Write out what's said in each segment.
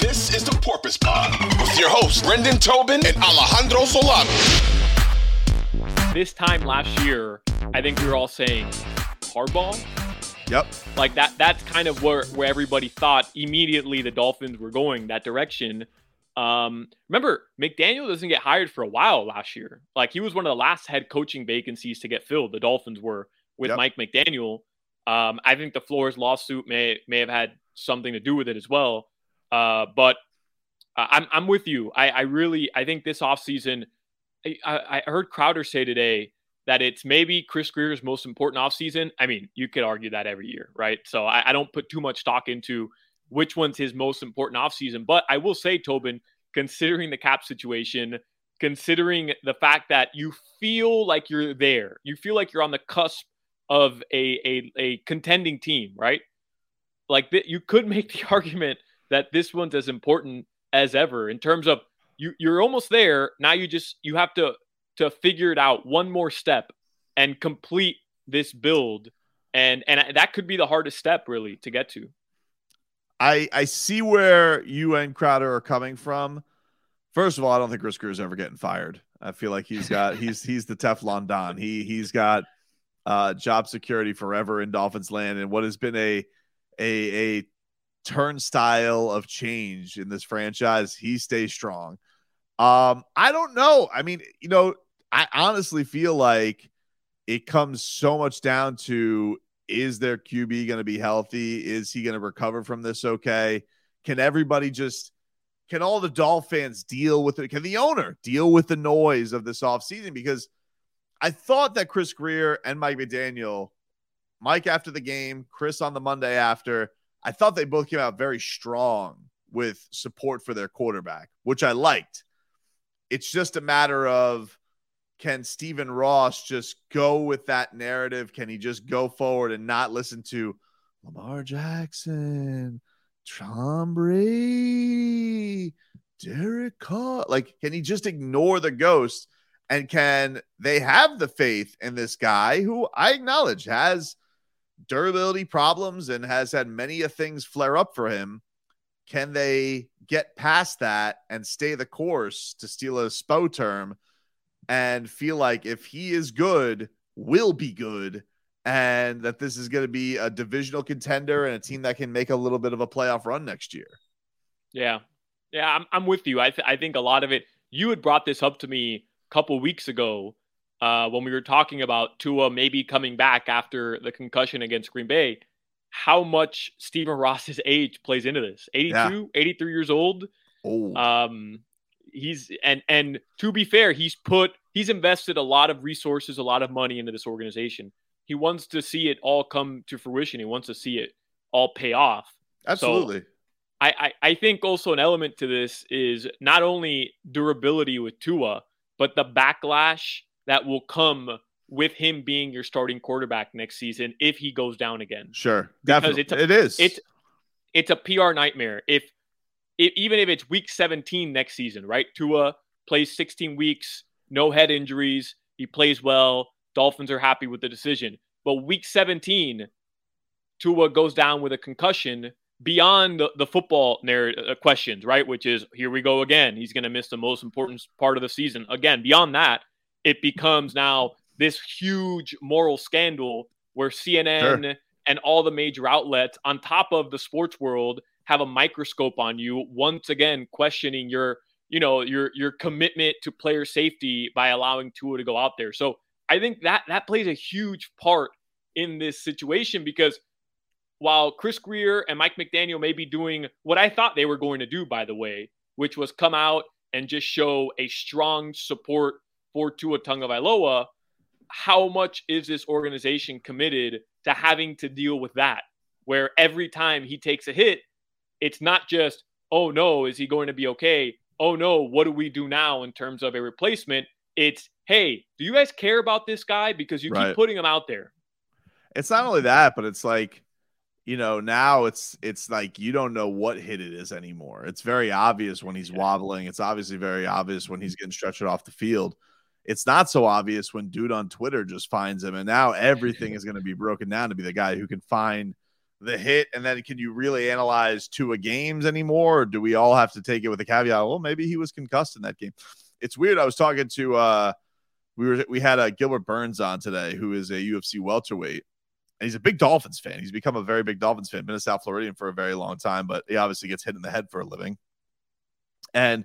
This is the Porpoise Pod with your hosts, Brendan Tobin and Alejandro Solano. This time last year, I think we were all saying hardball. Yep. Like that that's kind of where, where everybody thought immediately the Dolphins were going that direction. Um, remember, McDaniel doesn't get hired for a while last year. Like he was one of the last head coaching vacancies to get filled. The Dolphins were with Yep. Mike McDaniel. Um, I think the Flores lawsuit may may have had something to do with it as well. Uh, but I'm I'm with you. I, I really I think this offseason, I, I I heard Crowder say today that it's maybe Chris Grier's most important offseason. I mean, you could argue that every year, right? So I, I don't put too much stock into which one's his most important offseason. But I will say, Tobin, considering the cap situation, considering the fact that you feel like you're there, you feel like you're on the cusp of a a, a contending team, right? Like th- you could make the argument that this one's as important as ever in terms of you you're almost there. Now you just you have to to figure it out one more step and complete this build. And and that could be the hardest step really to get to. I I see where you and Crowder are coming from. First of all, I don't think Chris Grier's ever getting fired. I feel like he's got he's he's the Teflon Don. He he's got uh job security forever in Dolphins land and what has been a a a turnstile of change in this franchise. He stays strong. Um, I don't know. I mean, you know, I honestly feel like it comes so much down to is their QB going to be healthy? Is he going to recover from this okay? Can everybody just can all the Dolphins deal with it? Can the owner deal with the noise of this offseason? Because I thought that Chris Grier and Mike McDaniel, Mike after the game, Chris on the Monday after, I thought they both came out very strong with support for their quarterback, which I liked. It's just a matter of can Stephen Ross just go with that narrative? Can he just go forward and not listen to Lamar Jackson, Tom Brady, Derek Carr? Like, can he just ignore the ghost? And can they have the faith in this guy who I acknowledge has durability problems and has had many of things flare up for him? Can they get past that and stay the course to steal a SPO term and feel like if he is good, will be good, and that this is going to be a divisional contender and a team that can make a little bit of a playoff run next year? Yeah. Yeah, I'm, I'm with you. I, th- I think a lot of it, you had brought this up to me a couple weeks ago uh, when we were talking about Tua maybe coming back after the concussion against Green Bay, how much Stephen Ross's age plays into this. 82, Yeah. 83 years old. Oh, Um, he's and and to be fair, he's put he's invested a lot of resources, a lot of money into this organization. He wants to see it all come to fruition. He wants to see it all pay off. absolutely. I, I, I think also an element to this is not only durability with Tua, but the backlash that will come with him being your starting quarterback next season if he goes down again. sure. because Definitely. it's a- it is. It's it's a PR nightmare. If, if even if it's week 17 next season, right? Tua plays 16 weeks, no head injuries, he plays well. Dolphins are happy with the decision. But week 17, Tua goes down with a concussion beyond the, the football narrative uh, questions, right? Which is here we go again. He's going to miss the most important part of the season. Again, beyond that, it becomes now this huge moral scandal where CNN Sure. and all the major outlets on top of the sports world have a microscope on you once again questioning your you know your your commitment to player safety by allowing Tua to go out there. So I think that that plays a huge part in this situation because while Chris Grier and Mike McDaniel may be doing what I thought they were going to do, by the way, which was come out and just show a strong support for Tua Tagovailoa, how much is this organization committed to having to deal with that? Where every time he takes a hit, it's not just, oh no, is he going to be okay? Oh no, what do we do now in terms of a replacement? It's, hey, do you guys care about this guy? Because you Right. keep putting him out there. It's not only that, but it's like, you know, now it's it's like you don't know what hit it is anymore. It's very obvious when he's Yeah. wobbling. It's obviously very obvious when he's getting stretched off the field. It's not so obvious when dude on Twitter just finds him, and now everything is going to be broken down to be the guy who can find the hit. And then can you really analyze Tua games anymore? Or do we all have to take it with a caveat? Well, maybe he was concussed in that game. It's weird. I was talking to uh we were we had uh, Gilbert Burns on today, who is a UFC welterweight. And he's a big Dolphins fan. He's become a very big Dolphins fan. Been a South Floridian for a very long time, but he obviously gets hit in the head for a living. And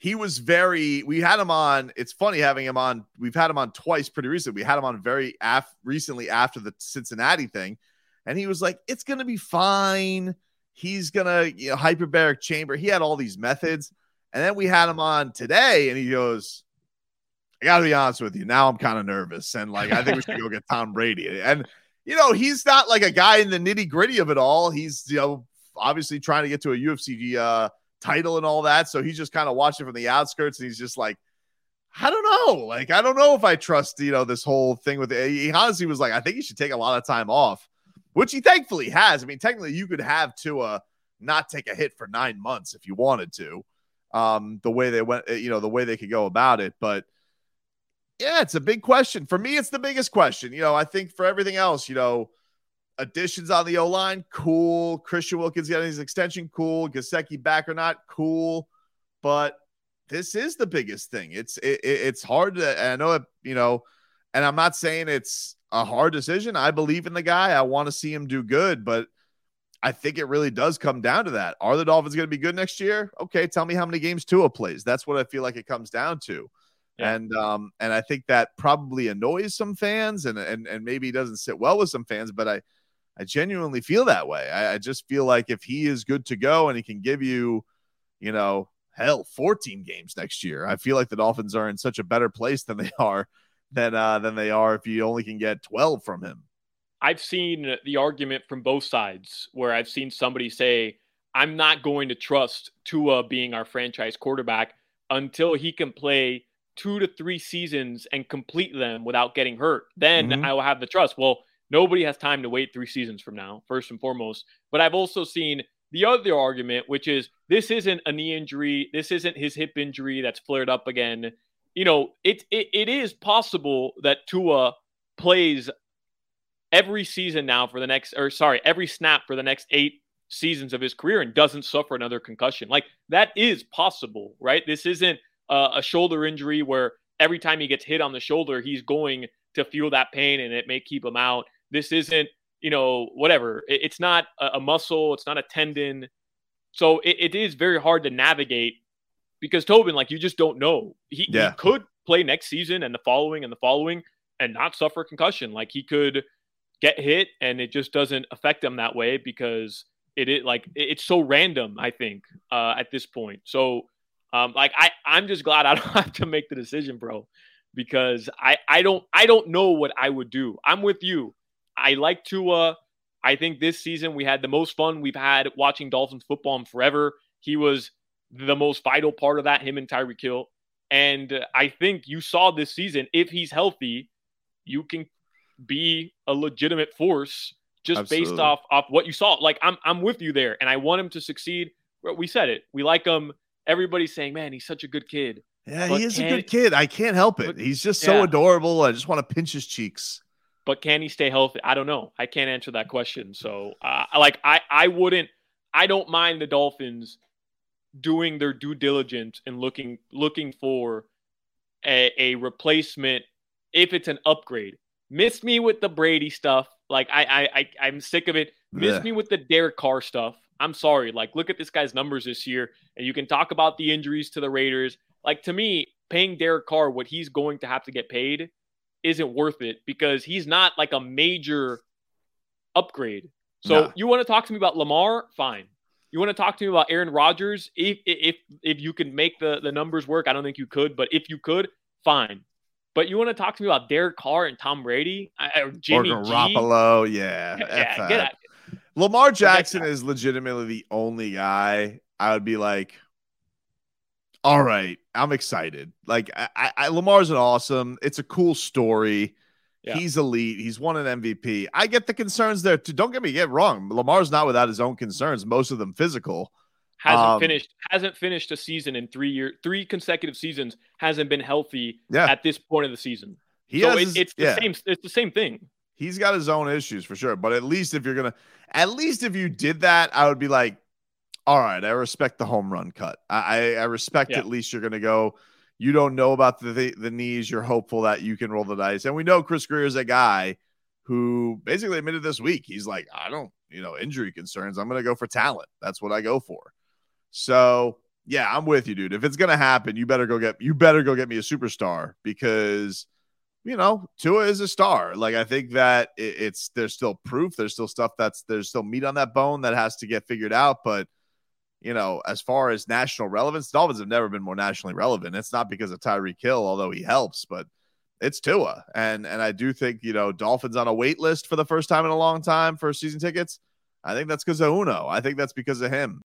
he was very. We had him on. It's funny having him on. We've had him on twice pretty recently. We had him on very af- recently after the Cincinnati thing, and he was like, "It's gonna be fine. He's gonna you know, hyperbaric chamber." He had all these methods, and then we had him on today, and he goes, "I got to be honest with you. Now I'm kind of nervous, and like I think we should go get Tom Brady." And you know, he's not like a guy in the nitty gritty of it all. He's you know obviously trying to get to a UFC uh, title and all that, so he's just kind of watching from the outskirts, and he's just like. I don't know. Like, I don't know if I trust, you know, this whole thing with He honestly was like, I think he should take a lot of time off, which he thankfully has. I mean, technically, you could have Tua not take a hit for nine months if you wanted to. Um, the way they went, you know, the way they could go about it. But yeah, it's a big question. For me, it's the biggest question. You know, I think for everything else, you know, additions on the O line, cool. Christian Wilkins getting his extension, cool. Gesicki back or not, cool. But this is the biggest thing. It's it, it- it's hard to. and I know it, you know, and I'm not saying it's a hard decision. I believe in the guy. I want to see him do good, but I think it really does come down to that. Are the Dolphins going to be good next year? Okay, tell me how many games Tua plays. That's what I feel like it comes down to. Yeah. And um and I think that probably annoys some fans and and and maybe doesn't sit well with some fans, but I I genuinely feel that way. I, I just feel like if he is good to go and he can give you, you know, hell, 14 games next year, I feel like the Dolphins are in such a better place than they are than uh than they are if you only can get 12 from him. I've seen the argument from both sides where I've seen somebody say, I'm not going to trust Tua being our franchise quarterback until he can play two to three seasons and complete them without getting hurt. Then Mhm. I will have the trust. Well, nobody has time to wait three seasons from now, first and foremost. But I've also seen the other argument, which is this isn't a knee injury, this isn't his hip injury that's flared up again. You know, it it, it is possible that Tua plays every season now for the next, or sorry, every snap for the next eight seasons of his career and doesn't suffer another concussion. Like that is possible, right? This isn't a shoulder injury where every time he gets hit on the shoulder, he's going to feel that pain and it may keep him out. This isn't, you know, whatever. It- it's not a, a muscle, it's not a tendon. So it, it is very hard to navigate because Tobin, like you just don't know. He, he could play next season and the following and the following and not suffer concussion. Like he could get hit and it just doesn't affect him that way because it is like it- it's so random. I think uh, at this point. So um, like I I'm just glad I don't have to make the decision, bro, because I I don't I don't know what I would do. I'm with you. I like Tua. I think this season we had the most fun we've had watching Dolphins football in forever. He was the most vital part of that, him and Tyreek Hill. And I think you saw this season, if he's healthy, you can be a legitimate force just based off off what you saw. Like I'm I'm with you there, and I want him to succeed. We said it. We like him. Everybody's saying, man, he's such a good kid. Yeah, But he is a good kid. I can't help it. but- He's just so yeah. adorable. I just want to pinch his cheeks. But can he stay healthy? I don't know. I can't answer that question. So, uh, like, I I wouldn't. I don't mind the Dolphins doing their due diligence and looking looking for a, a replacement if it's an upgrade. Miss me with the Brady stuff. Like I I, I I'm sick of it. Miss Blech. me with the Derek Carr stuff. I'm sorry. Like look at this guy's numbers this year, and you can talk about the injuries to the Raiders. Like to me, paying Derek Carr what he's going to have to get paid isn't worth it because he's not like a major upgrade. So Nah. you want to talk to me about Lamar? Fine. You want to talk to me about Aaron Rodgers? If if if you can make the the numbers work, I don't think you could, but if you could, fine. But you want to talk to me about Derek Carr and Tom Brady or Jimmy or G? Garoppolo. Yeah. Yeah, out. Lamar Jackson is legitimately the only guy I would be like, all right, I'm excited. Like I, I Lamar's an awesome. It's a cool story. Yeah. He's elite. He's won an MVP. I get the concerns there too. Don't get me get wrong. Lamar's not without his own concerns. Most of them physical. Hasn't um, finished. Hasn't finished a season in three year, three consecutive seasons. Hasn't been healthy yeah. at this point of the season. He so it, it's the yeah. same. It's the same thing. He's got his own issues for sure. But at least if you're gonna, at least if you did that, I would be like, all right, I respect the home run cut. I I respect yeah. at least you're gonna go you don't know about the, the, the knees. You're hopeful that you can roll the dice. And we know Chris Grier is a guy who basically admitted this week he's like, I don't, you know, injury concerns. I'm going to go for talent. That's what I go for. So yeah, I'm with you, dude. If it's gonna happen, you better go get you better go get me a superstar because you know Tua is a star. Like I think that it, it's there's still proof. There's still stuff that's there's still meat on that bone that has to get figured out. But you know, as far as national relevance, Dolphins have never been more nationally relevant. It's not because of Tyreek Hill, although he helps, but it's Tua. And and I do think, you know, Dolphins on a wait list for the first time in a long time for season tickets. I think that's because of Uno. I think that's because of him.